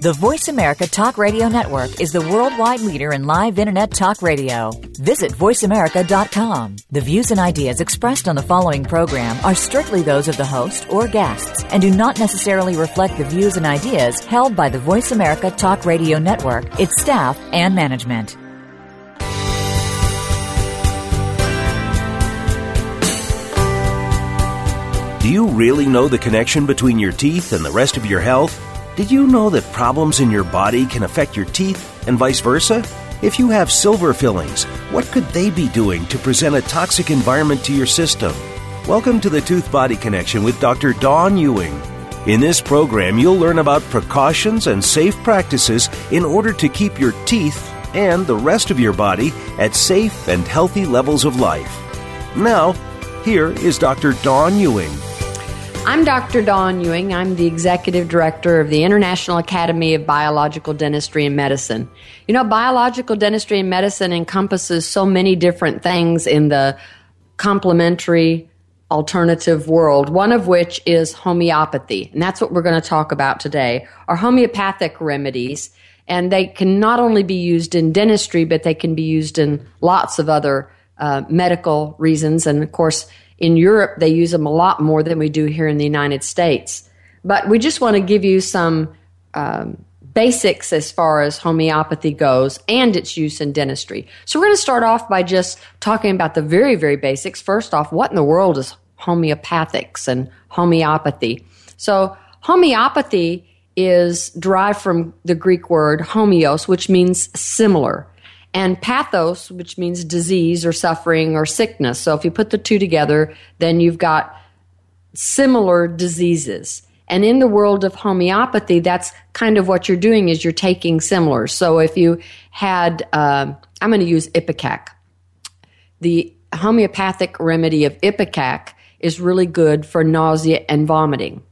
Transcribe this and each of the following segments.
The Voice America Talk Radio Network is the worldwide leader in live Internet talk radio. Visit VoiceAmerica.com. The views and ideas expressed on the following program are strictly those of the host or guests and do not necessarily reflect the views and ideas held by the Voice America Talk Radio Network, its staff, and management. Do you really know the connection between your teeth and the rest of your health? Did you know that problems in your body can affect your teeth and vice versa? If you have silver fillings, what could they be doing to present a toxic environment to your system? Welcome to the Tooth Body Connection with Dr. Dawn Ewing. In this program, you'll learn about precautions and safe practices in order to keep your teeth and the rest of your body at safe and healthy levels of life. Now, here is Dr. Dawn Ewing. I'm Dr. Dawn Ewing. I'm the Executive Director of the International Academy of Biological Dentistry and Medicine. You know, biological dentistry and medicine encompasses so many different things in the complementary alternative world, one of which is homeopathy. And that's what we're going to talk about today, are homeopathic remedies. And they can not only be used in dentistry, but they can be used in lots of other uh, medical reasons. And of course, in Europe, they use them a lot more than we do here in the United States. But we just want to give you some um, basics as far as homeopathy goes and its use in dentistry. So we're going to start off by just talking about the very, very basics. First off, what in the world is homeopathics and homeopathy? So homeopathy is derived from the Greek word homeos, which means similar and pathos, which means disease or suffering or sickness. So if you put the two together, then you've got similar diseases. And in the world of homeopathy, that's kind of what you're doing is you're taking similar. So if you had, uh, I'm going to use Ipecac. The homeopathic remedy of Ipecac is really good for nausea and vomiting.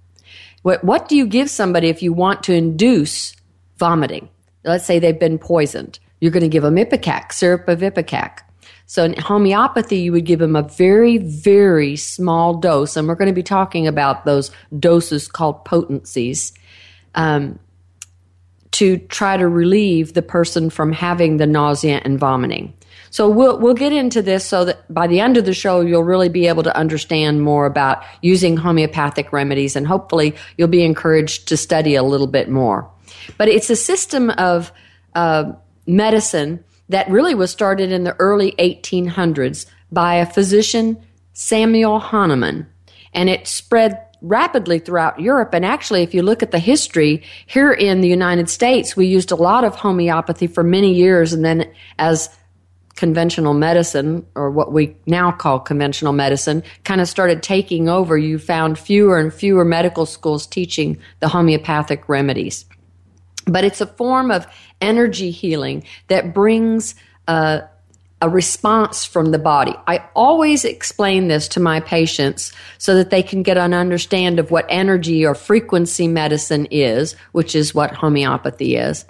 What, what do you give somebody if you want to induce vomiting? Let's say they've been poisoned. You're going to give them Ipecac, syrup of Ipecac. So in homeopathy, you would give them a very, very small dose, and we're going to be talking about those doses called potencies, um, to try to relieve the person from having the nausea and vomiting. So we'll we'll get into this so that by the end of the show you'll really be able to understand more about using homeopathic remedies, and hopefully you'll be encouraged to study a little bit more. But it's a system of uh, medicine that really was started in the early 1800s by a physician, Samuel Hahnemann. And it spread rapidly throughout Europe. And actually, if you look at the history here in the United States, we used a lot of homeopathy for many years. And then as conventional medicine, or what we now call conventional medicine, kind of started taking over, you found fewer and fewer medical schools teaching the homeopathic remedies. But it's a form of energy healing that brings a, a response from the body. I always explain this to my patients so that they can get an understand of what energy or frequency medicine is, which is what homeopathy is.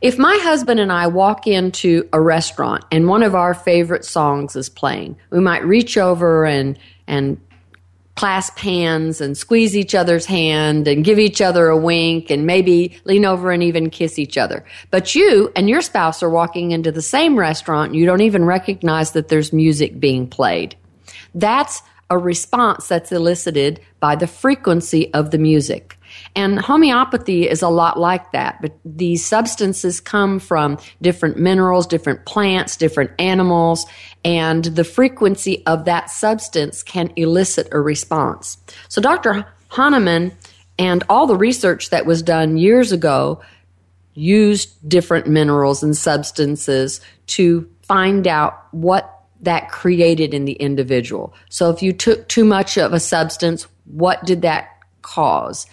If my husband and I walk into a restaurant and one of our favorite songs is playing, we might reach over and and clasp hands and squeeze each other's hand and give each other a wink and maybe lean over and even kiss each other. But you and your spouse are walking into the same restaurant and you don't even recognize that there's music being played. That's a response that's elicited by the frequency of the music. And homeopathy is a lot like that, but these substances come from different minerals, different plants, different animals, and the frequency of that substance can elicit a response. So Dr. Hahnemann and all the research that was done years ago used different minerals and substances to find out what that created in the individual. So if you took too much of a substance, what did that cause?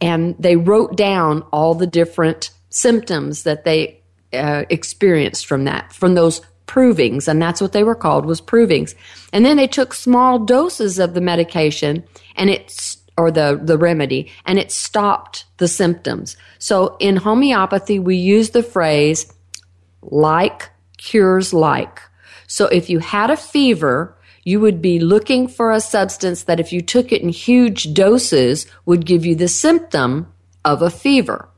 and they wrote down all the different symptoms that they uh, experienced from that, from those provings, and that's what they were called was provings. And then they took small doses of the medication and it's or the the remedy and it stopped the symptoms. So in homeopathy we use the phrase like cures like. So if you had a fever, you would be looking for a substance that if you took it in huge doses would give you the symptom of a fever.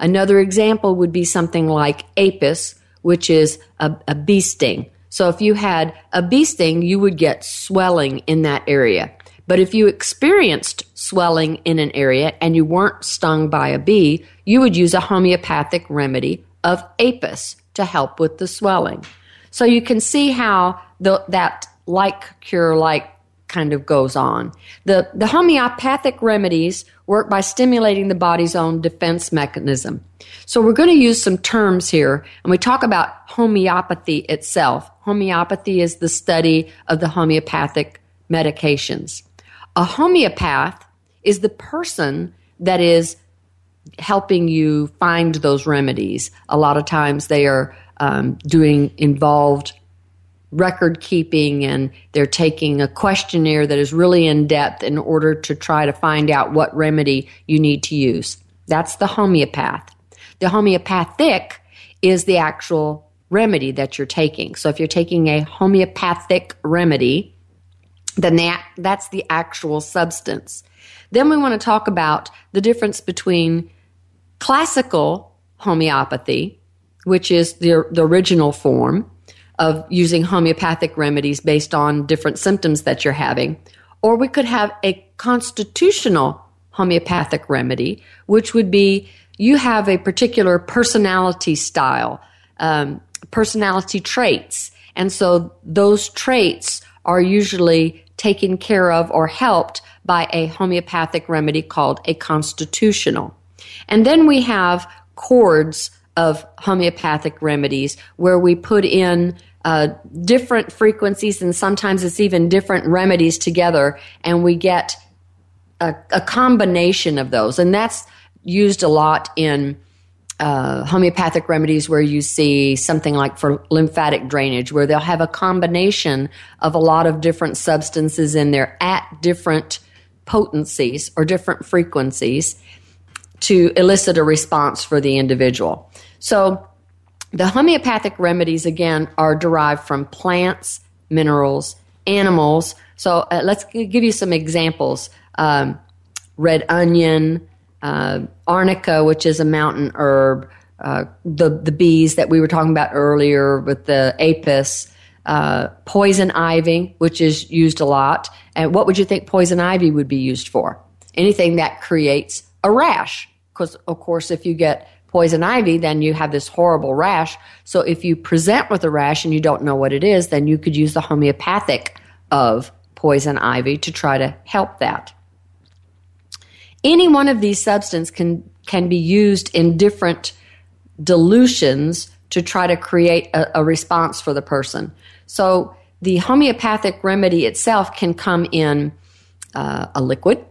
Another example would be something like apis, which is a, a bee sting. So if you had a bee sting, you would get swelling in that area. But if you experienced swelling in an area and you weren't stung by a bee, you would use a homeopathic remedy of apis to help with the swelling. So you can see how the, that like cure like kind of goes on. The, the homeopathic remedies work by stimulating the body's own defense mechanism. So we're going to use some terms here and we talk about homeopathy itself. Homeopathy is the study of the homeopathic medications. A homeopath is the person that is helping you find those remedies. A lot of times they are um, doing involved record keeping and they're taking a questionnaire that is really in depth in order to try to find out what remedy you need to use. That's the homeopath. The homeopathic is the actual remedy that you're taking. So if you're taking a homeopathic remedy, then that, that's the actual substance. Then we want to talk about the difference between classical homeopathy, which is the, the original form of using homeopathic remedies based on different symptoms that you're having, or we could have a constitutional homeopathic remedy, which would be you have a particular personality style, um, personality traits, and so those traits are usually taken care of or helped by a homeopathic remedy called a constitutional. And then we have chords of homeopathic remedies where we put in uh, different frequencies and sometimes it's even different remedies together and we get a, a combination of those. And that's used a lot in uh, homeopathic remedies where you see something like for lymphatic drainage, where they'll have a combination of a lot of different substances in there at different potencies or different frequencies to elicit a response for the individual. So, the homeopathic remedies, again, are derived from plants, minerals, animals. So, uh, let's give you some examples um, red onion, uh, arnica, which is a mountain herb, uh, the the bees that we were talking about earlier with the apis, uh, poison ivy, which is used a lot. And what would you think poison ivy would be used for? Anything that creates a rash, because of course, if you get poison ivy, then you have this horrible rash. So if you present with a rash and you don't know what it is, then you could use the homeopathic of poison ivy to try to help that. Any one of these substances can, can be used in different dilutions to try to create a, a response for the person. So the homeopathic remedy itself can come in uh, a liquid,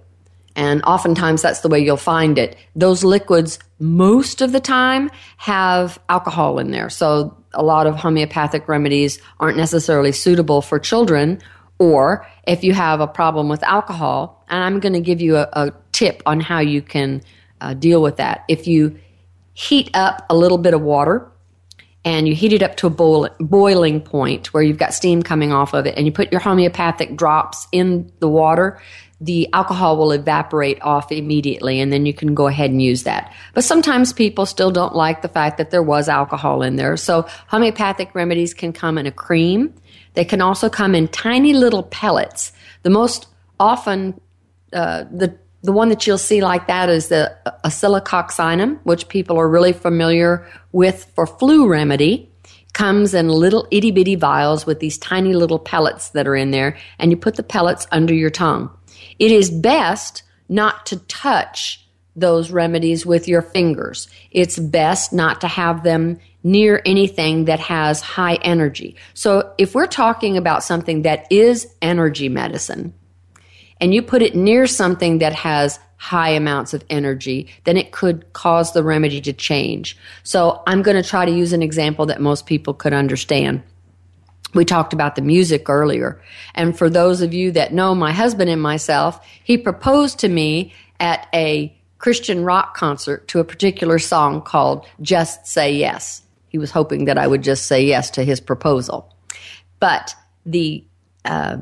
and oftentimes that's the way you'll find it. Those liquids, most of the time, have alcohol in there. So a lot of homeopathic remedies aren't necessarily suitable for children. Or if you have a problem with alcohol, and I'm going to give you a, a tip on how you can uh, deal with that. If you heat up a little bit of water and you heat it up to a boil, boiling point where you've got steam coming off of it and you put your homeopathic drops in the water, the alcohol will evaporate off immediately and then you can go ahead and use that. But sometimes people still don't like the fact that there was alcohol in there. So homeopathic remedies can come in a cream. They can also come in tiny little pellets. The most often, uh, the the one that you'll see like that is the oscillococcinum, which people are really familiar with for flu remedy. Comes in little itty bitty vials with these tiny little pellets that are in there, and you put the pellets under your tongue. It is best not to touch those remedies with your fingers. It's best not to have them near anything that has high energy. So if we're talking about something that is energy medicine, and you put it near something that has high amounts of energy, then it could cause the remedy to change. So I'm going to try to use an example that most people could understand. We talked about the music earlier. And for those of you that know my husband and myself, he proposed to me at a Christian rock concert to a particular song called Just Say Yes. he was hoping that I would just say yes to his proposal. But the uh,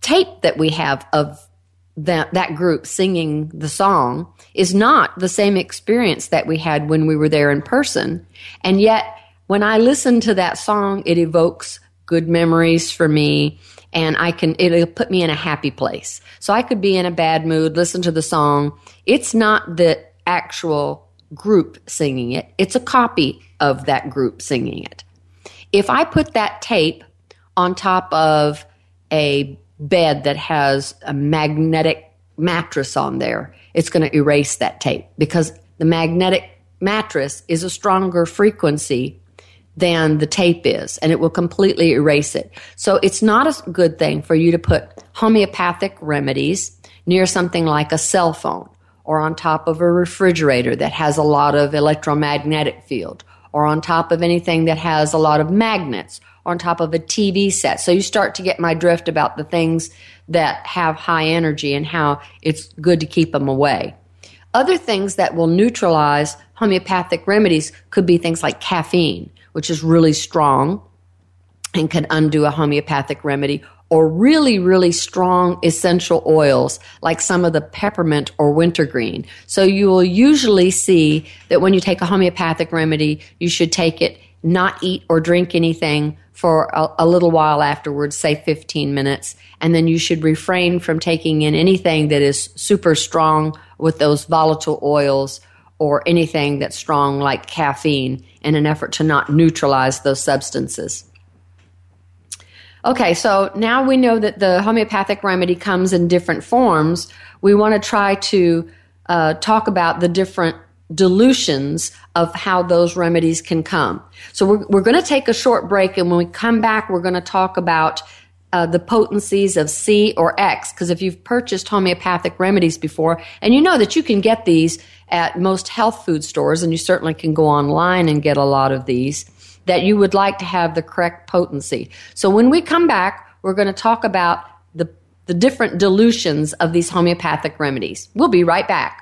tape that we have of that, that group singing the song is not the same experience that we had when we were there in person. And yet, when I listen to that song, it evokes good memories for me and I can, it'll put me in a happy place. So I could be in a bad mood, listen to the song. It's not the actual group singing it, it's a copy of that group singing it. If I put that tape on top of a bed that has a magnetic mattress on there, it's going to erase that tape because the magnetic mattress is a stronger frequency than the tape is, and it will completely erase it. So it's not a good thing for you to put homeopathic remedies near something like a cell phone or on top of a refrigerator that has a lot of electromagnetic field or on top of anything that has a lot of magnets or on top of a TV set. So you start to get my drift about the things that have high energy and how it's good to keep them away. Other things that will neutralize homeopathic remedies could be things like caffeine which is really strong and can undo a homeopathic remedy, or really, really strong essential oils like some of the peppermint or wintergreen. So you will usually see that when you take a homeopathic remedy, you should take it, not eat or drink anything for a, a, little while afterwards, say 15 minutes, and then you should refrain from taking in anything that is super strong with those volatile oils or anything that's strong like caffeine in an effort to not neutralize those substances. Okay, so now we know that the homeopathic remedy comes in different forms. We want to try to uh, talk about the different dilutions of how those remedies can come. So we're, we're going to take a short break, and when we come back, we're going to talk about uh, the potencies of C or X. Because if you've purchased homeopathic remedies before, and you know that you can get these at most health food stores, and you certainly can go online and get a lot of these, that you would like to have the correct potency. So when we come back, we're going to talk about the, the different dilutions of these homeopathic remedies. We'll be right back.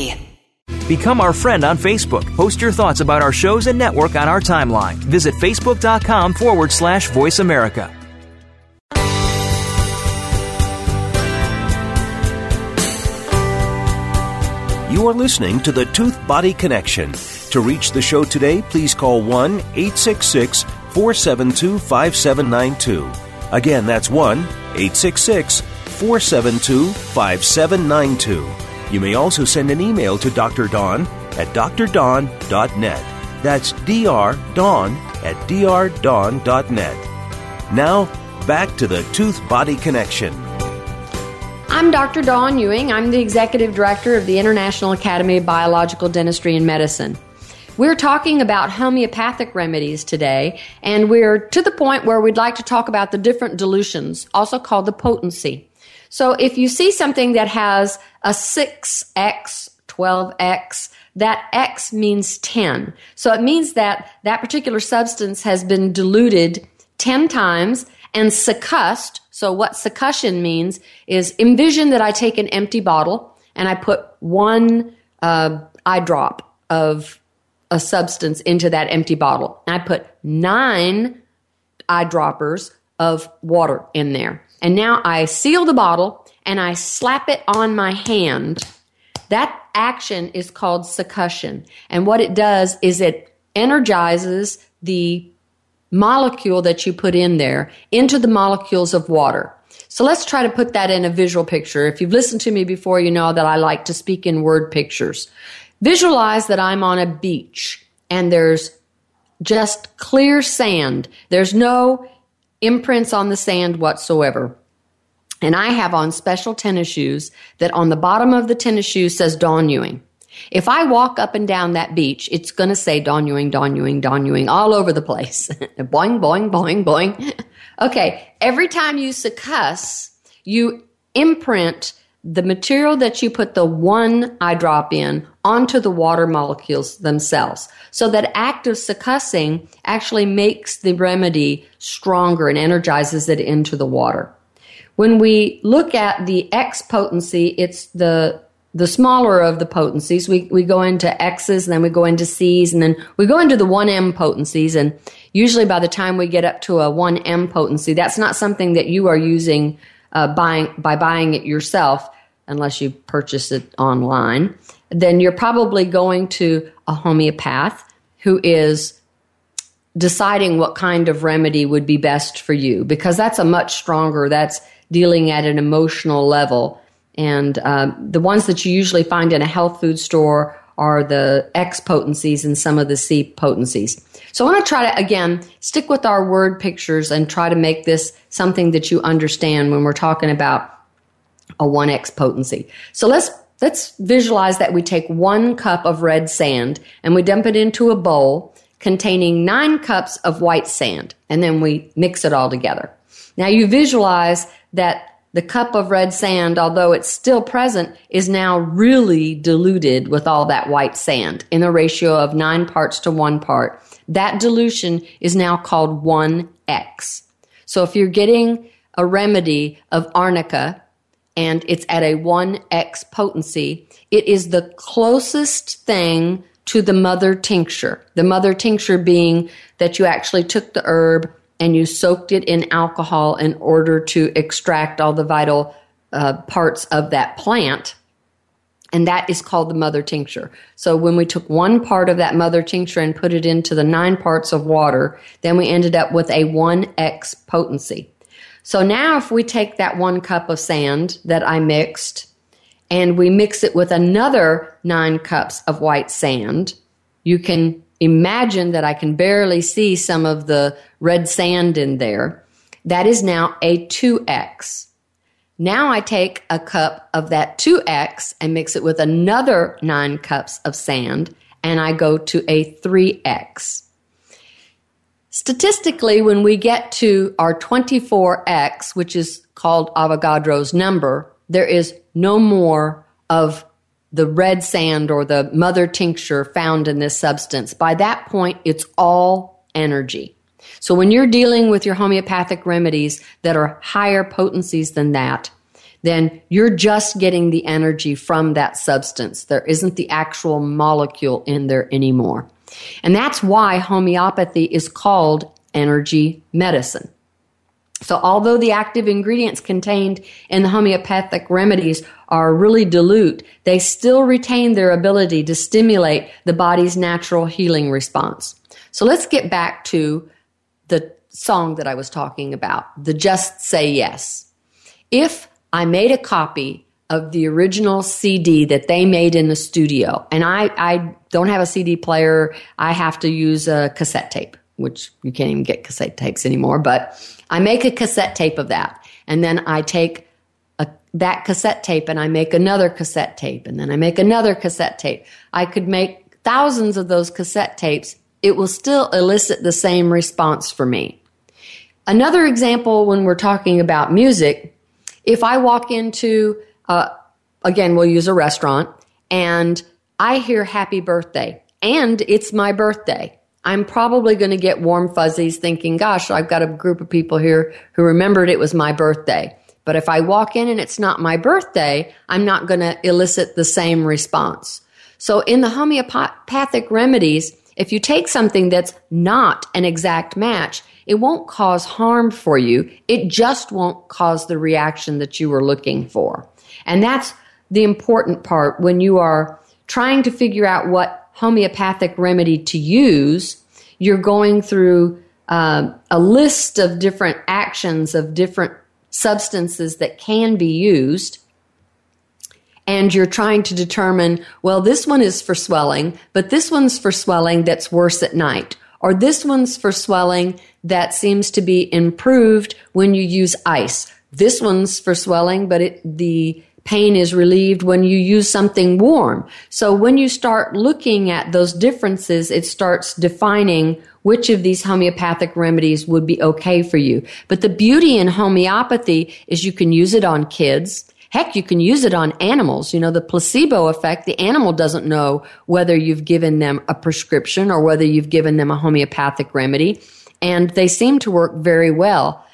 Become our friend on Facebook. Post your thoughts about our shows and network on our timeline. Visit facebook.com forward slash voice America. You are listening to the Tooth Body Connection. To reach the show today, please call 1 866 472 5792. Again, that's 1 866 472 5792. You may also send an email to Dr. Dawn at drdawn.net. That's drdawn at drdawn.net. Now, back to the Tooth Body Connection. I'm Dr. Dawn Ewing. I'm the Executive Director of the International Academy of Biological Dentistry and Medicine. We're talking about homeopathic remedies today, and we're to the point where we'd like to talk about the different dilutions, also called the potency. So if you see something that has a 6x, 12x, that X means 10. So it means that that particular substance has been diluted 10 times and succussed. So what succussion means is envision that I take an empty bottle and I put one uh, eye drop of a substance into that empty bottle. And I put nine eyedroppers of water in there. And now I seal the bottle and I slap it on my hand. That action is called succussion. And what it does is it energizes the molecule that you put in there into the molecules of water. So let's try to put that in a visual picture. If you've listened to me before, you know that I like to speak in word pictures. Visualize that I'm on a beach and there's just clear sand. There's no imprints on the sand whatsoever. And I have on special tennis shoes that on the bottom of the tennis shoe says Dawn Ewing. If I walk up and down that beach, it's going to say Dawn Ewing, Dawn Ewing, Dawn Ewing all over the place. boing, boing, boing, boing. okay, every time you succuss, you imprint the material that you put the one eye drop in onto the water molecules themselves. So that act of succussing actually makes the remedy stronger and energizes it into the water. When we look at the X potency, it's the the smaller of the potencies. We, we go into X's and then we go into C's and then we go into the 1M potencies. And usually by the time we get up to a 1M potency, that's not something that you are using uh, buying, by buying it yourself unless you purchase it online. Then you're probably going to a homeopath who is deciding what kind of remedy would be best for you because that's a much stronger, that's dealing at an emotional level. And um, the ones that you usually find in a health food store are the X potencies and some of the C potencies. So I want to try to, again, stick with our word pictures and try to make this something that you understand when we're talking about a 1X potency. So let's let's visualize that we take one cup of red sand and we dump it into a bowl containing nine cups of white sand, and then we mix it all together. Now you visualize that the cup of red sand, although it's still present, is now really diluted with all that white sand in a ratio of nine parts to one part. That dilution is now called 1x. So if you're getting a remedy of arnica and it's at a 1x potency, it is the closest thing to the mother tincture. The mother tincture being that you actually took the herb and you soaked it in alcohol in order to extract all the vital uh, parts of that plant. And that is called the mother tincture. So when we took one part of that mother tincture and put it into the nine parts of water, then we ended up with a 1x potency. So now if we take that one cup of sand that I mixed and we mix it with another nine cups of white sand, you can imagine that I can barely see some of the red sand in there. That is now a 2x. Now I take a cup of that 2x and mix it with another 9 cups of sand and I go to a 3x. Statistically, when we get to our 24x, which is called Avogadro's number, there is no more of the red sand or the mother tincture found in this substance. By that point, it's all energy. So when you're dealing with your homeopathic remedies that are higher potencies than that, then you're just getting the energy from that substance. There isn't the actual molecule in there anymore. And that's why homeopathy is called energy medicine. So although the active ingredients contained in the homeopathic remedies are really dilute, they still retain their ability to stimulate the body's natural healing response. So let's get back to the song that I was talking about, the Just Say Yes. If I made a copy of the original CD that they made in the studio, and I, I don't have a CD player, I have to use a cassette tape, which you can't even get cassette tapes anymore, but I make a cassette tape of that. And then I take a, that cassette tape and I make another cassette tape. And then I make another cassette tape. I could make thousands of those cassette tapes. It will still elicit the same response for me. Another example when we're talking about music, if I walk into, uh, again, we'll use a restaurant and I hear happy birthday and it's my birthday. I'm probably going to get warm fuzzies thinking, gosh, I've got a group of people here who remembered it was my birthday. But if I walk in and it's not my birthday, I'm not going to elicit the same response. So in the homeopathic remedies, if you take something that's not an exact match, it won't cause harm for you. It just won't cause the reaction that you were looking for. And that's the important part when you are trying to figure out what homeopathic remedy to use. You're going through uh, a list of different actions of different substances that can be used and you're trying to determine, well, this one is for swelling, but this one's for swelling that's worse at night. Or this one's for swelling that seems to be improved when you use ice. This one's for swelling, but it, the pain is relieved when you use something warm. So when you start looking at those differences, it starts defining which of these homeopathic remedies would be okay for you. But the beauty in homeopathy is you can use it on kids. Heck, you can use it on animals. You know, the placebo effect, the animal doesn't know whether you've given them a prescription or whether you've given them a homeopathic remedy. And they seem to work very well.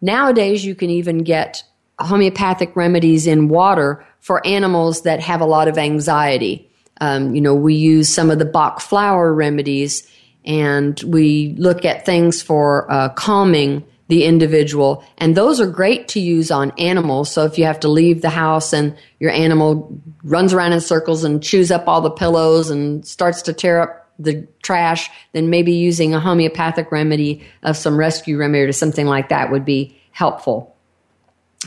Nowadays, you can even get homeopathic remedies in water for animals that have a lot of anxiety. Um, you know, we use some of the Bach flower remedies and we look at things for uh, calming the individual. And those are great to use on animals. So if you have to leave the house and your animal runs around in circles and chews up all the pillows and starts to tear up the trash, then maybe using a homeopathic remedy of some rescue remedy or something like that would be helpful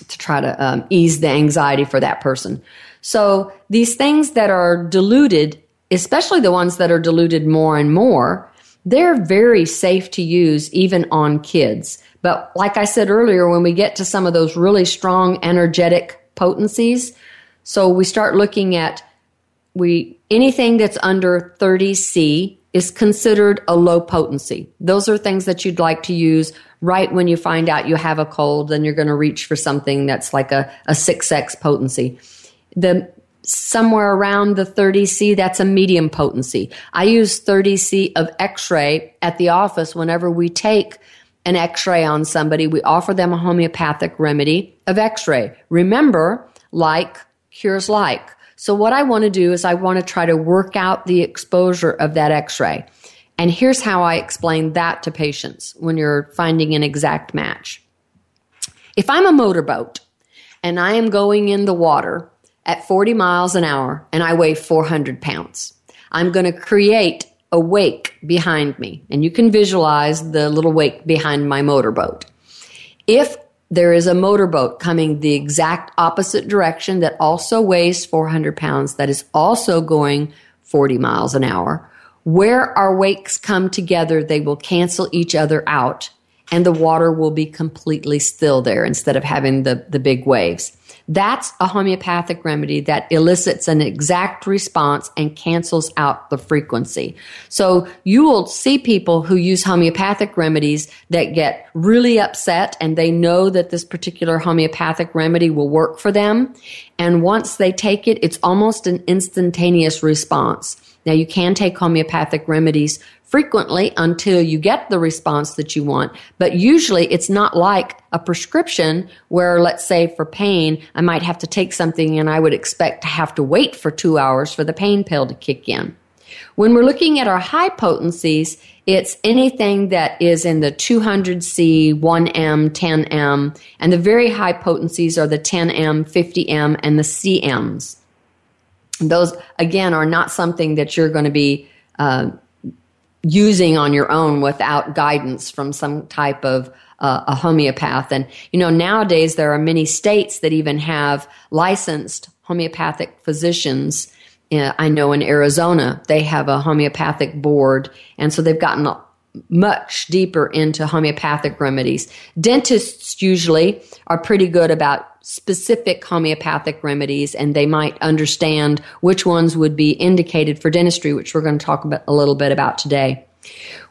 to try to um, ease the anxiety for that person. So these things that are diluted, especially the ones that are diluted more and more, they're very safe to use even on kids. But like I said earlier, when we get to some of those really strong energetic potencies, so we start looking at we anything that's under 30C is considered a low potency. Those are things that you'd like to use right when you find out you have a cold, then you're going to reach for something that's like a, a 6X potency. The somewhere around the 30C, that's a medium potency. I use 30C of x-ray at the office whenever we take an x-ray on somebody, we offer them a homeopathic remedy of x-ray. Remember, like cures like. So what I want to do is I want to try to work out the exposure of that x-ray. And here's how I explain that to patients when you're finding an exact match. If I'm a motorboat and I am going in the water at 40 miles an hour and I weigh 400 pounds, I'm going to create a wake behind me. And you can visualize the little wake behind my motorboat. If there is a motorboat coming the exact opposite direction that also weighs 400 pounds, that is also going 40 miles an hour, where our wakes come together, they will cancel each other out and the water will be completely still there instead of having the, the big waves. That's a homeopathic remedy that elicits an exact response and cancels out the frequency. So you will see people who use homeopathic remedies that get really upset and they know that this particular homeopathic remedy will work for them. And once they take it, it's almost an instantaneous response. Now you can take homeopathic remedies frequently until you get the response that you want. But usually it's not like a prescription where, let's say for pain, I might have to take something and I would expect to have to wait for two hours for the pain pill to kick in. When we're looking at our high potencies, it's anything that is in the 200C, 1M, 10M, and the very high potencies are the 10M, 50M, and the CMs. Those, again, are not something that you're going to be uh, using on your own without guidance from some type of uh, a homeopath. And, you know, nowadays there are many states that even have licensed homeopathic physicians. Uh, I know in Arizona, they have a homeopathic board. And so they've gotten much deeper into homeopathic remedies. Dentists usually are pretty good about specific homeopathic remedies and they might understand which ones would be indicated for dentistry, which we're going to talk about a little bit about today.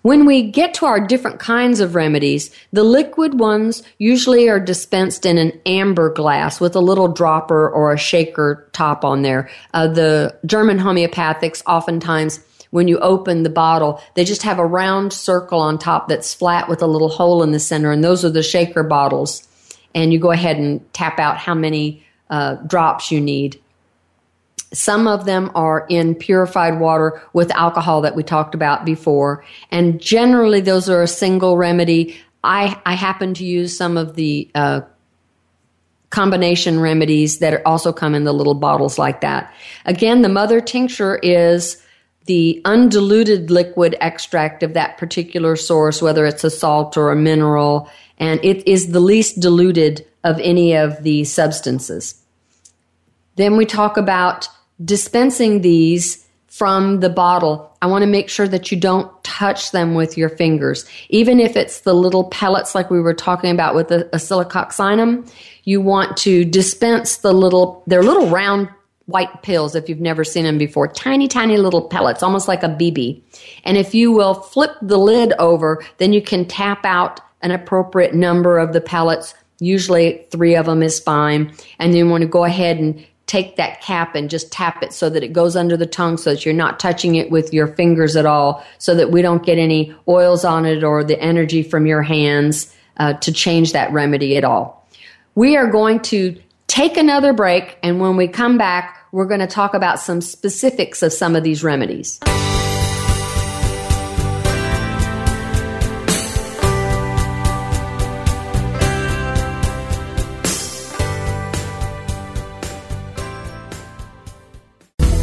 When we get to our different kinds of remedies, the liquid ones usually are dispensed in an amber glass with a little dropper or a shaker top on there. Uh, the German homeopathics oftentimes when you open the bottle, they just have a round circle on top that's flat with a little hole in the center, and those are the shaker bottles. And you go ahead and tap out how many uh, drops you need. Some of them are in purified water with alcohol that we talked about before. And generally, those are a single remedy. I, I happen to use some of the uh, combination remedies that also come in the little bottles like that. Again, the mother tincture is the undiluted liquid extract of that particular source, whether it's a salt or a mineral, and it is the least diluted of any of the substances. Then we talk about dispensing these from the bottle, I want to make sure that you don't touch them with your fingers. Even if it's the little pellets like we were talking about with the oscillococcinum, you want to dispense the little, they're little round white pills if you've never seen them before. Tiny, tiny little pellets, almost like a BB. And if you will flip the lid over, then you can tap out an appropriate number of the pellets. Usually three of them is fine. And then you want to go ahead and take that cap and just tap it so that it goes under the tongue so that you're not touching it with your fingers at all so that we don't get any oils on it or the energy from your hands uh, to change that remedy at all. We are going to take another break and when we come back, we're going to talk about some specifics of some of these remedies.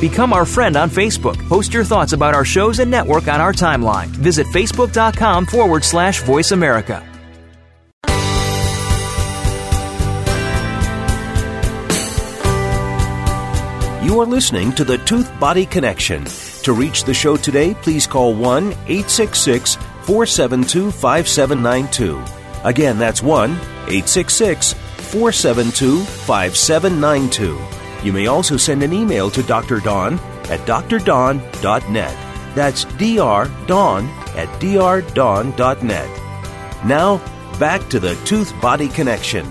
Become our friend on Facebook. Post your thoughts about our shows and network on our timeline. Visit facebook.com forward slash voice America. You are listening to the Tooth Body Connection. To reach the show today, please call 1 866 472 5792. Again, that's 1 866 472 5792. You may also send an email to Dr. Dawn at drdawn.net. That's drdawn at drdawn.net. Now, back to the Tooth Body Connection.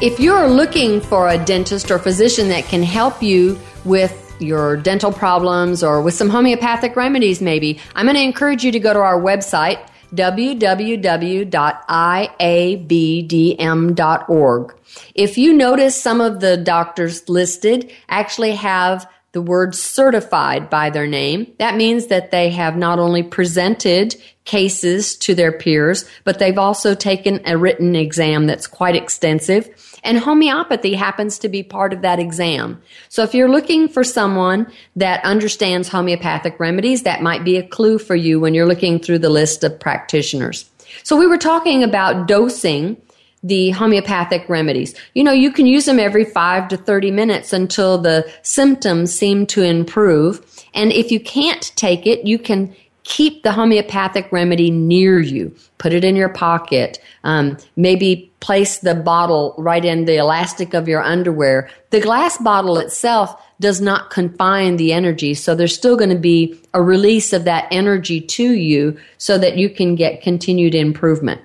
If you're looking for a dentist or physician that can help you with your dental problems or with some homeopathic remedies, maybe, I'm going to encourage you to go to our website, www.iabdm.org. If you notice some of the doctors listed actually have the word certified by their name, that means that they have not only presented cases to their peers, but they've also taken a written exam that's quite extensive. And homeopathy happens to be part of that exam. So if you're looking for someone that understands homeopathic remedies, that might be a clue for you when you're looking through the list of practitioners. So we were talking about dosing the homeopathic remedies. You know, you can use them every five to 30 minutes until the symptoms seem to improve. And if you can't take it, you can keep the homeopathic remedy near you. Put it in your pocket. Um, maybe place the bottle right in the elastic of your underwear. The glass bottle itself does not confine the energy, so there's still going to be a release of that energy to you so that you can get continued improvement.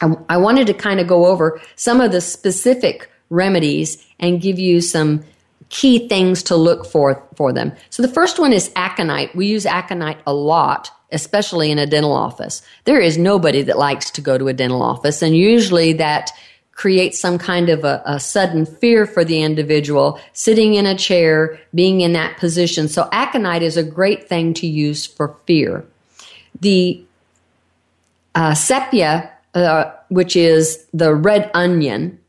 I, I wanted to kind of go over some of the specific remedies and give you some key things to look for for them. So the first one is aconite. We use aconite a lot, especially in a dental office. There is nobody that likes to go to a dental office, and usually that creates some kind of a, a sudden fear for the individual sitting in a chair, being in that position. So aconite is a great thing to use for fear. The uh, cepa, uh, which is the red onion,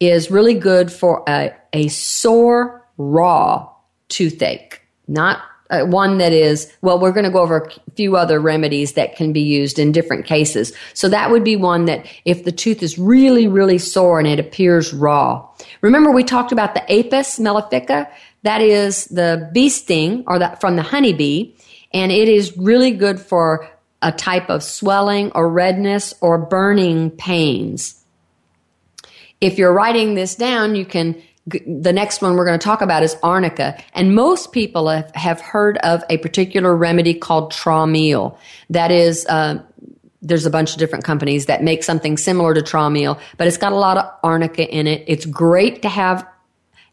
is really good for a, a sore, raw toothache, not uh, one that is, well, we're going to go over a few other remedies that can be used in different cases. So that would be one that if the tooth is really, really sore and it appears raw. Remember we talked about the Apis mellifica? That is the bee sting or that from the honeybee. And it is really good for a type of swelling or redness or burning pains. If you're writing this down, you can the next one we're going to talk about is arnica. And most people have, have heard of a particular remedy called Traumeel. That is, uh, there's a bunch of different companies that make something similar to Traumeel, but it's got a lot of arnica in it. It's great to have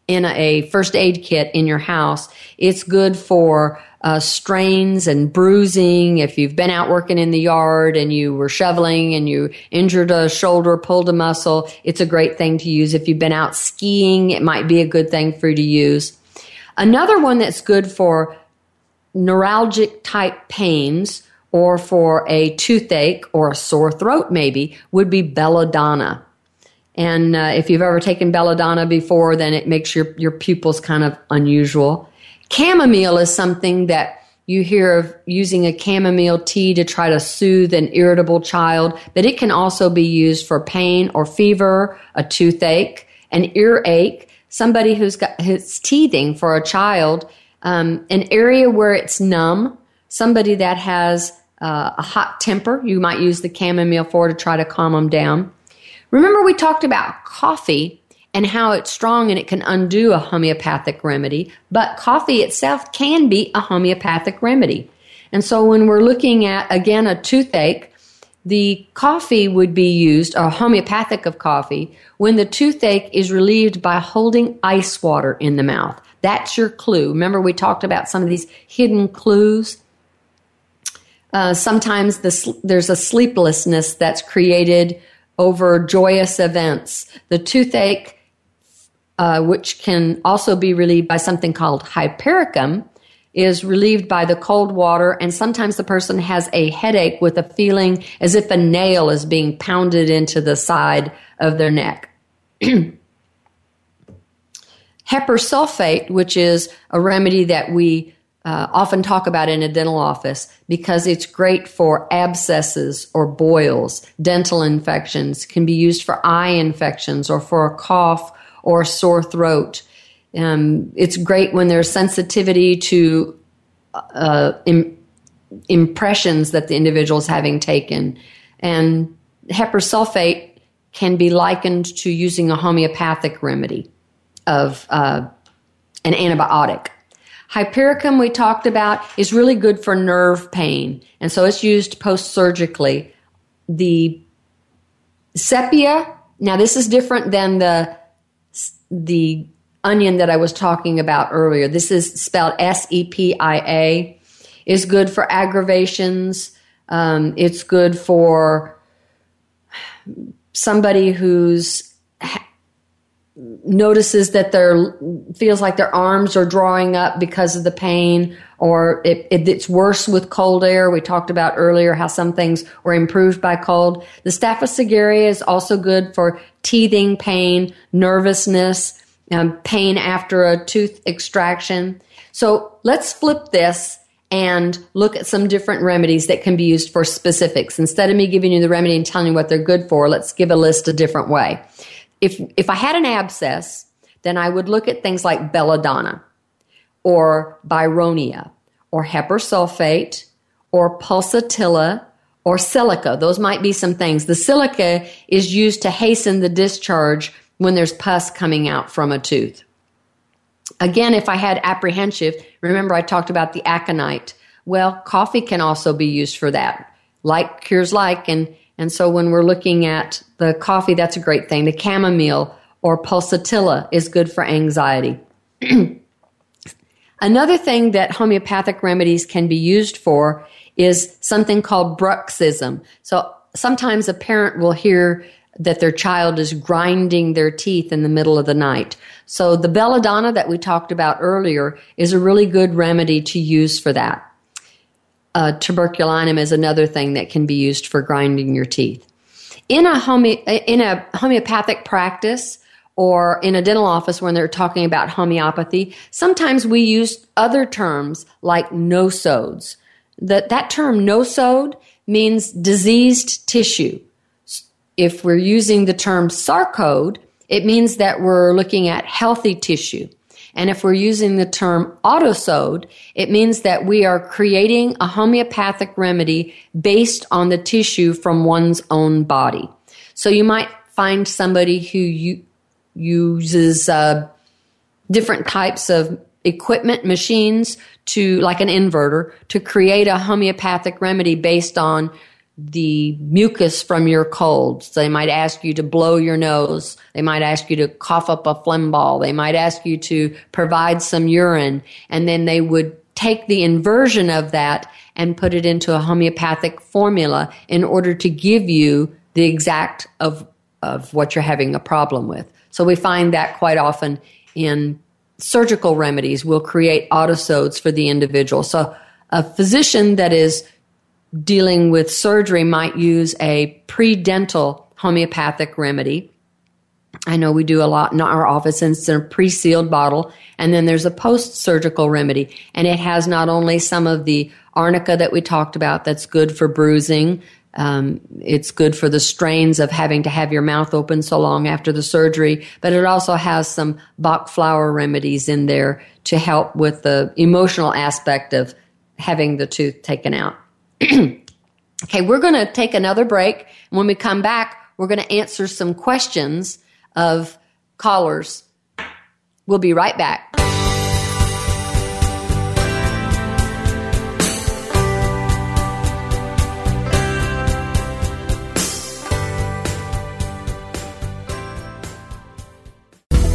in a first aid kit in your house. It's good for uh, strains and bruising. If you've been out working in the yard and you were shoveling and you injured a shoulder, pulled a muscle, it's a great thing to use. If you've been out skiing, it might be a good thing for you to use. Another one that's good for neuralgic type pains or for a toothache or a sore throat maybe would be belladonna. And uh, if you've ever taken belladonna before, then it makes your, your pupils kind of unusual. Chamomile is something that you hear of using a chamomile tea to try to soothe an irritable child, but it can also be used for pain or fever, a toothache, an earache, somebody who's got who's teething for a child, um, an area where it's numb, somebody that has uh, a hot temper. You might use the chamomile for to try to calm them down. Remember, we talked about coffee and how it's strong and it can undo a homeopathic remedy, but coffee itself can be a homeopathic remedy. And so when we're looking at, again, a toothache, the coffee would be used, or homeopathic of coffee, when the toothache is relieved by holding ice water in the mouth. That's your clue. Remember, we talked about some of these hidden clues? Uh, sometimes the, there's a sleeplessness that's created over joyous events. The toothache, uh, which can also be relieved by something called hypericum, is relieved by the cold water, and sometimes the person has a headache with a feeling as if a nail is being pounded into the side of their neck. Heparin sulfate, which is a remedy that we uh, often talk about in a dental office because it's great for abscesses or boils. Dental infections can be used for eye infections or for a cough or sore throat. Um, it's great when there's sensitivity to uh, Im- impressions that the individual is having taken. And heparin sulfate can be likened to using a homeopathic remedy of uh, an antibiotic. Hypericum, we talked about, is really good for nerve pain, and so it's used post surgically. The sepia, now this is different than the the onion that I was talking about earlier. This is spelled S E P I A. Is good for aggravations. Um, it's good for somebody who's notices that their feels like their arms are drawing up because of the pain or it, it, it's worse with cold air. We talked about earlier how some things were improved by cold. The staph is also good for teething pain nervousness um, pain after a tooth extraction. So let's flip this and look at some different remedies that can be used for specifics. Instead of me giving you the remedy and telling you what they're good for let's give a list a different way if if I had an abscess, then I would look at things like belladonna or bryonia or heparin sulfate or pulsatilla or silica. Those might be some things. The silica is used to hasten the discharge when there's pus coming out from a tooth. Again, if I had apprehensive, remember I talked about the aconite. Well, coffee can also be used for that. Like cures like, and, and so when we're looking at the coffee, that's a great thing. The chamomile or pulsatilla is good for anxiety. Another thing that homeopathic remedies can be used for is something called bruxism. So sometimes a parent will hear that their child is grinding their teeth in the middle of the night. So the belladonna that we talked about earlier is a really good remedy to use for that. Uh, tuberculinum is another thing that can be used for grinding your teeth. In a, home- in a homeopathic practice, or in a dental office when they're talking about homeopathy, sometimes we use other terms like nosodes. That, that term nosode means diseased tissue. If we're using the term sarcode, it means that we're looking at healthy tissue. And if we're using the term autosode, it means that we are creating a homeopathic remedy based on the tissue from one's own body. So you might find somebody who you, uses uh, different types of equipment, machines to, like an inverter, to create a homeopathic remedy based on the mucus from your colds. They might ask you to blow your nose. They might ask you to cough up a phlegm ball. They might ask you to provide some urine. And then they would take the inversion of that and put it into a homeopathic formula in order to give you the exact of, of what you're having a problem with. So we find that quite often in surgical remedies. We'll create autosodes for the individual. So a physician that is dealing with surgery might use a pre-dental homeopathic remedy. I know we do a lot in our office, and it's in a pre-sealed bottle. And then there's a post-surgical remedy, and it has not only some of the arnica that we talked about that's good for bruising. Um, it's good for the strains of having to have your mouth open so long after the surgery, but it also has some Bach flower remedies in there to help with the emotional aspect of having the tooth taken out. okay, we're going to take another break. When we come back, we're going to answer some questions of callers. We'll be right back.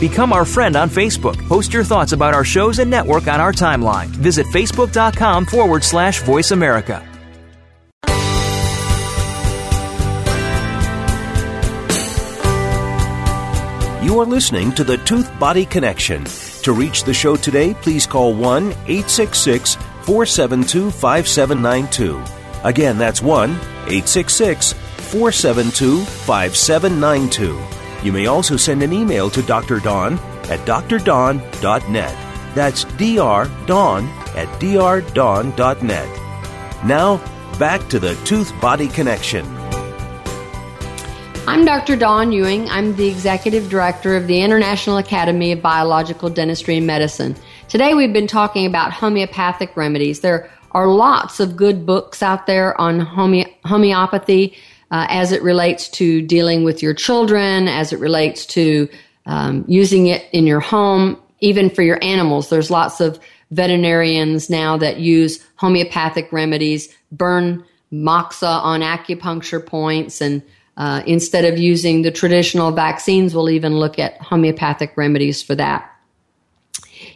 Become our friend on Facebook. Post your thoughts about our shows and network on our timeline. Visit facebook.com forward slash voice America. You are listening to the Tooth Body Connection. To reach the show today, please call 1 866 472 5792. Again, that's 1 866 472 5792. You may also send an email to Dr. Dawn at drdawn.net. That's drdawn at drdawn.net. Now, back to the Tooth Body Connection. I'm Dr. Dawn Ewing. I'm the Executive Director of the International Academy of Biological Dentistry and Medicine. Today we've been talking about homeopathic remedies. There are lots of good books out there on home- homeopathy uh, as it relates to dealing with your children, as it relates to um, using it in your home, even for your animals. There's lots of veterinarians now that use homeopathic remedies, burn moxa on acupuncture points and uh, instead of using the traditional vaccines, we'll even look at homeopathic remedies for that.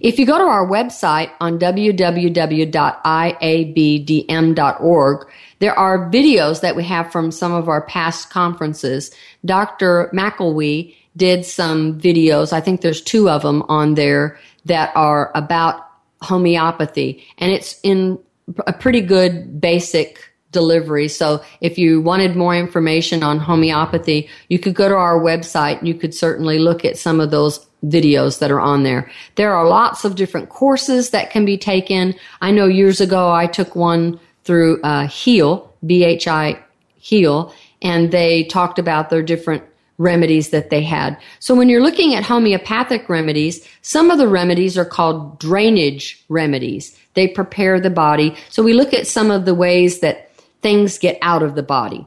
If you go to our website on www.iabdm.org, there are videos that we have from some of our past conferences. Dr. McElwee did some videos. I think there's two of them on there that are about homeopathy, and it's in a pretty good basic delivery. So if you wanted more information on homeopathy, you could go to our website and you could certainly look at some of those videos that are on there. There are lots of different courses that can be taken. I know years ago I took one through uh, Heel, B-H-I Heel, and they talked about their different remedies that they had. So when you're looking at homeopathic remedies, some of the remedies are called drainage remedies. They prepare the body. So we look at some of the ways that things get out of the body.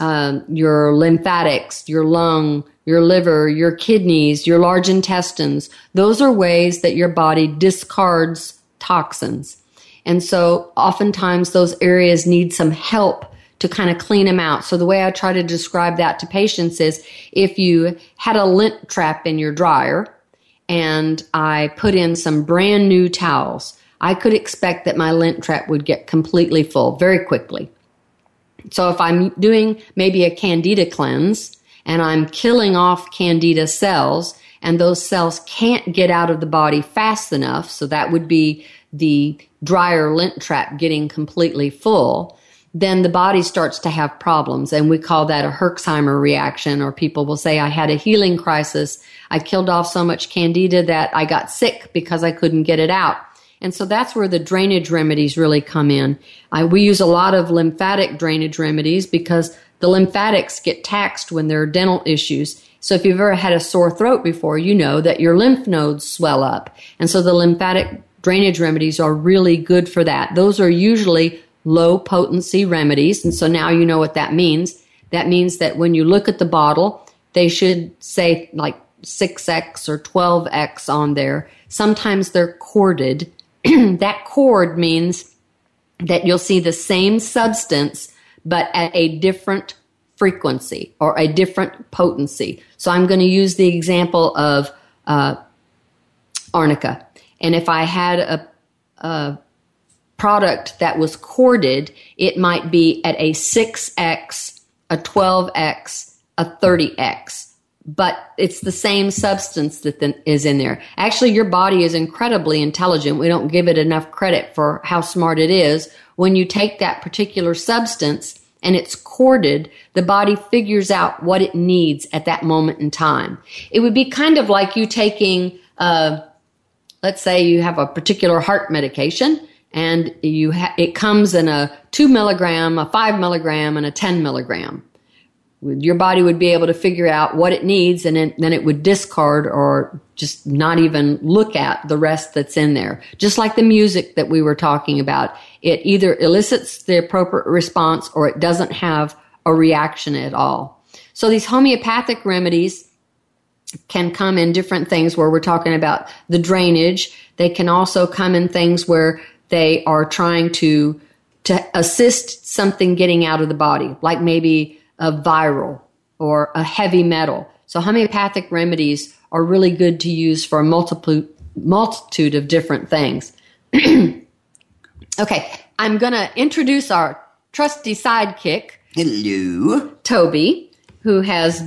Um, your lymphatics, your lung, your liver, your kidneys, your large intestines. Those are ways that your body discards toxins. And so oftentimes those areas need some help to kind of clean them out. So the way I try to describe that to patients is if you had a lint trap in your dryer and I put in some brand new towels, I could expect that my lint trap would get completely full very quickly. So if I'm doing maybe a candida cleanse and I'm killing off candida cells and those cells can't get out of the body fast enough, so that would be the dryer lint trap getting completely full, then the body starts to have problems. And we call that a Herxheimer reaction, or people will say, I had a healing crisis. I killed off so much candida that I got sick because I couldn't get it out. And so that's where the drainage remedies really come in. I, we use a lot of lymphatic drainage remedies because the lymphatics get taxed when there are dental issues. So if you've ever had a sore throat before, you know that your lymph nodes swell up. And so the lymphatic drainage remedies are really good for that. Those are usually low potency remedies. And so now you know what that means. That means that when you look at the bottle, they should say like 6x or 12x on there. Sometimes they're corded that cord means that you'll see the same substance, but at a different frequency or a different potency. So I'm going to use the example of uh, arnica. And if I had a, a product that was corded, it might be at a 6x, a 12x, a 30x but it's the same substance that is in there. Actually, your body is incredibly intelligent. We don't give it enough credit for how smart it is. When you take that particular substance and it's corded, the body figures out what it needs at that moment in time. It would be kind of like you taking, uh, let's say you have a particular heart medication and you ha- it comes in a two milligram, a five milligram, and a 10 milligram your body would be able to figure out what it needs and then it would discard or just not even look at the rest that's in there. Just like the music that we were talking about. It either elicits the appropriate response or it doesn't have a reaction at all. So these homeopathic remedies can come in different things where we're talking about the drainage. They can also come in things where they are trying to to assist something getting out of the body, like maybe a viral or a heavy metal. So homeopathic remedies are really good to use for a multiple, multitude of different things. okay, I'm going to introduce our trusty sidekick. Hello. Toby, who has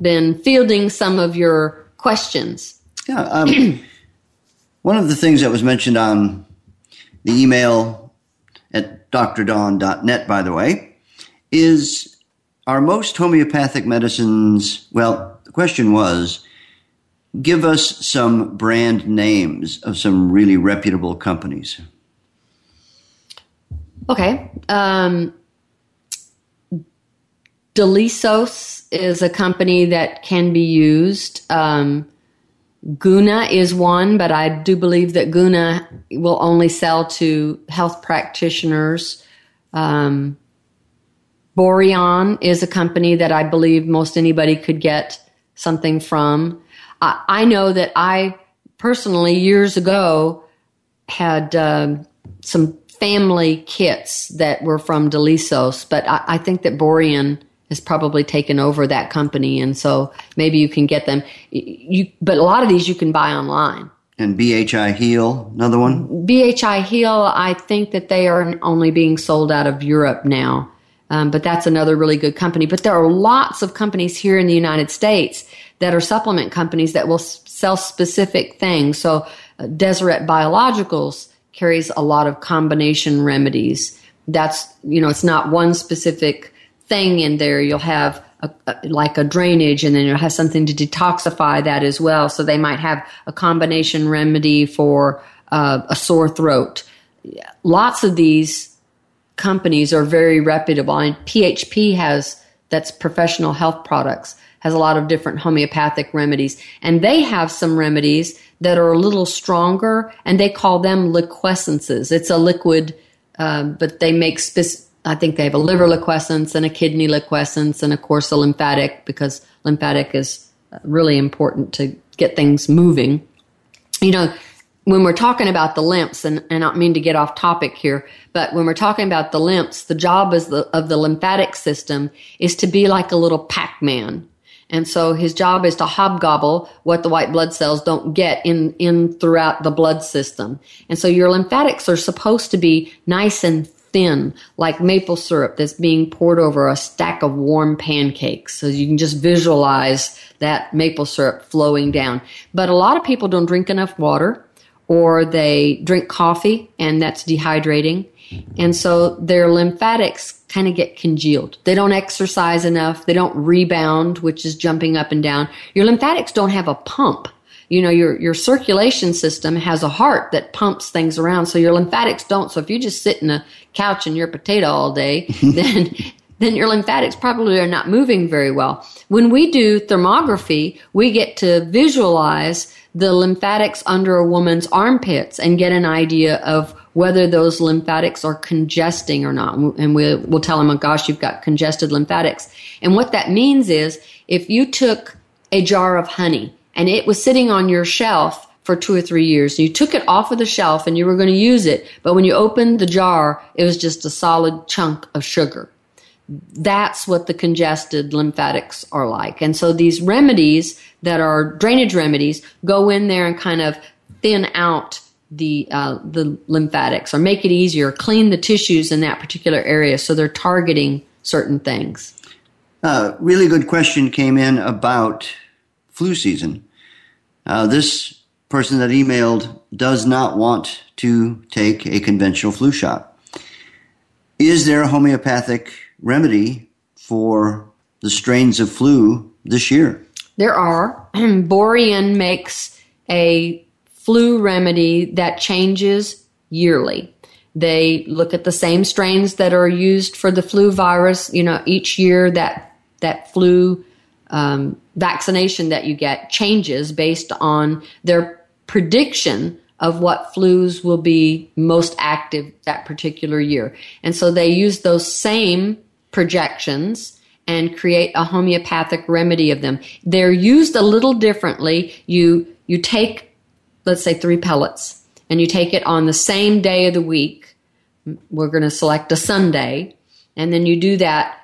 been fielding some of your questions. Yeah. Um, one of the things that was mentioned on the email at drdawn.net, by the way, is are most homeopathic medicines, well, the question was, give us some brand names of some really reputable companies. Okay. Um, Dolisos is a company that can be used. Um, Guna is one, but I do believe that Guna will only sell to health practitioners. Um, Boiron is a company that I believe most anybody could get something from. I, I know that I personally years ago had uh, some family kits that were from Dolisos, but I, I think that Boiron has probably taken over that company, and so maybe you can get them. You, but a lot of these you can buy online. And BHI Heel, another one. BHI Heel, I think that they are only being sold out of Europe now, um, but that's another really good company. But there are lots of companies here in the United States that are supplement companies that will sell specific things. So uh, Deseret Biologicals carries a lot of combination remedies. That's you know, it's not one specific thing in there. You'll have a, a, like a drainage and then you'll have something to detoxify that as well. So they might have a combination remedy for uh, a sore throat. Lots of these companies are very reputable and PHP has that's professional health products has a lot of different homeopathic remedies and they have some remedies that are a little stronger and they call them liquescences. It's a liquid, um, but they make specific I think they have a liver liquescence and a kidney liquescence and of course a lymphatic because lymphatic is really important to get things moving. You know, when we're talking about the lymphs, and, and I don't mean to get off topic here, but when we're talking about the lymphs, the job is the, of the lymphatic system is to be like a little Pac-Man. And so his job is to hobgobble what the white blood cells don't get in, in throughout the blood system. And so your lymphatics are supposed to be nice and thin, like maple syrup that's being poured over a stack of warm pancakes. So you can just visualize that maple syrup flowing down. But a lot of people don't drink enough water or they drink coffee and that's dehydrating. And so their lymphatics kind of get congealed. They don't exercise enough. They don't rebound, which is jumping up and down. Your lymphatics don't have a pump you know, your, your circulation system has a heart that pumps things around. So your lymphatics don't. So if you just sit in a couch and you're a potato all day, then, then your lymphatics probably are not moving very well. When we do thermography, we get to visualize the lymphatics under a woman's armpits and get an idea of whether those lymphatics are congesting or not. And we, will tell them, oh gosh, you've got congested lymphatics. And what that means is if you took a jar of honey and it was sitting on your shelf for two or three years. You took it off of the shelf and you were going to use it, but when you opened the jar, it was just a solid chunk of sugar. That's what the congested lymphatics are like. And so these remedies that are drainage remedies go in there and kind of thin out the uh, the lymphatics or make it easier, clean the tissues in that particular area. So they're targeting certain things. Uh, really good question came in about flu season. Uh, this person that emailed does not want to take a conventional flu shot. Is there a homeopathic remedy for the strains of flu this year? There are. Boiron makes a flu remedy that changes yearly. They look at the same strains that are used for the flu virus. You know, each year that that flu um, vaccination that you get changes based on their prediction of what flus will be most active that particular year. And so they use those same projections and create a homeopathic remedy of them. They're used a little differently. You you take let's say 3 pellets and you take it on the same day of the week. We're going to select a Sunday and then you do that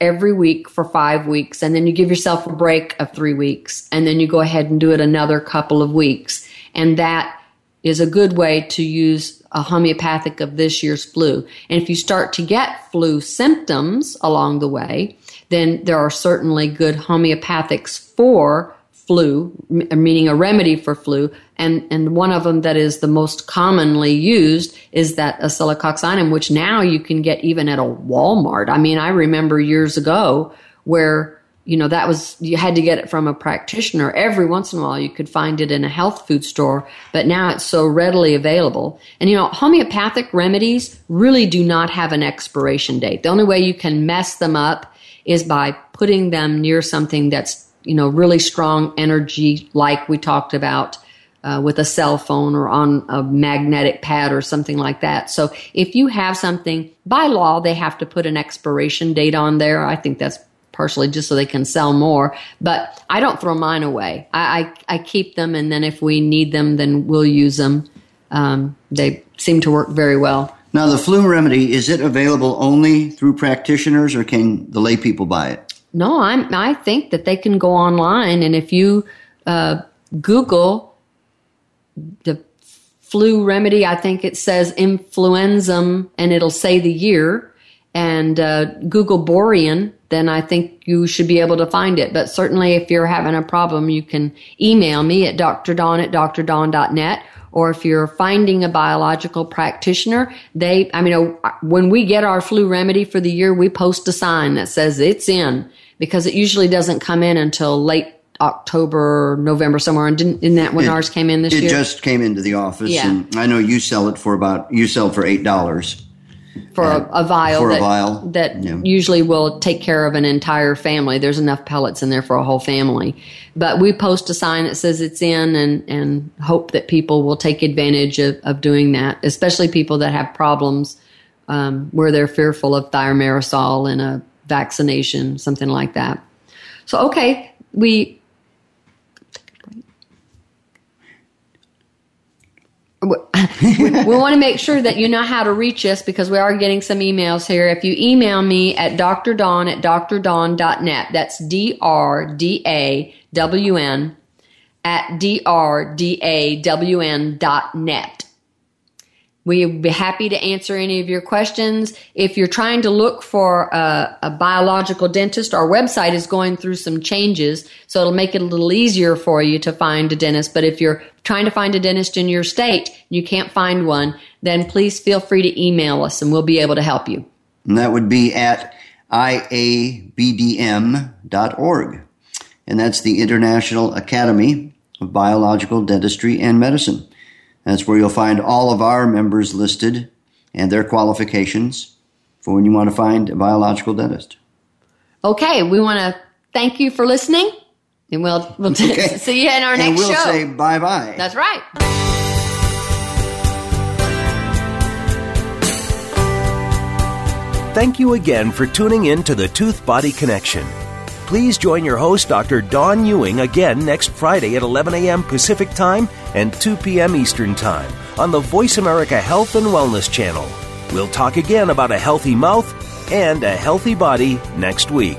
every week for five weeks, and then you give yourself a break of three weeks, and then you go ahead and do it another couple of weeks. And that is a good way to use a homeopathic of this year's flu. And if you start to get flu symptoms along the way, then there are certainly good homeopathics for flu, meaning a remedy for flu, and and one of them that is the most commonly used is that oscillococcinum, which now you can get even at a Walmart. I mean, I remember years ago where you know that was you had to get it from a practitioner. Every once in a while, you could find it in a health food store, but now it's so readily available. And you know, homeopathic remedies really do not have an expiration date. The only way you can mess them up is by putting them near something that's, you know, really strong energy, like we talked about. Uh, with a cell phone or on a magnetic pad or something like that. So if you have something by law, they have to put an expiration date on there. I think that's partially just so they can sell more. But I don't throw mine away. I, I, I keep them, and then if we need them, then we'll use them. Um, they seem to work very well. Now, the flu remedy, is it available only through practitioners or can the lay people buy it? No, I'm, I think that they can go online, and if you uh, Google the flu remedy, I think it says influenzinum, and it'll say the year, and uh, Google Boiron, then I think you should be able to find it. But certainly, if you're having a problem, you can email me at drdawn at drdawn.net or if you're finding a biological practitioner, they, I mean, when we get our flu remedy for the year, we post a sign that says it's in because it usually doesn't come in until late October, November, somewhere. And didn't, isn't that when It- ours came in this it year? It just came into the office, Yeah. and I know you sell it for about you sell for eight dollars. For a, a vial for a that, vial, that yeah. usually will take care of an entire family. There's enough pellets in there for a whole family. But we post a sign that says it's in and, and hope that people will take advantage of, of doing that, especially people that have problems um, where they're fearful of thimerosal and a vaccination, something like that. So, okay, we we, want to make sure that you know how to reach us because we are getting some emails here. If you email me at drdawn at drdawn.net, that's D R D A W N at D R D A W N dot net. We'd be happy to answer any of your questions. If you're trying to look for a, a biological dentist, our website is going through some changes, so it'll make it a little easier for you to find a dentist. But if you're trying to find a dentist in your state, and you can't find one, then please feel free to email us and we'll be able to help you. And that would be at iabdm.org. And that's the International Academy of Biological Dentistry and Medicine. That's where you'll find all of our members listed and their qualifications for when you want to find a biological dentist. Okay, we want to thank you for listening, and we'll, we'll Okay. see you in our and next we'll show. say bye bye. That's right. Thank you again for tuning in to the Tooth Body Connection. Please join your host, Dr. Dawn Ewing, again next Friday at 11 a.m. Pacific Time and 2 p.m. Eastern Time on the Voice America Health and Wellness Channel. We'll talk again about a healthy mouth and a healthy body next week.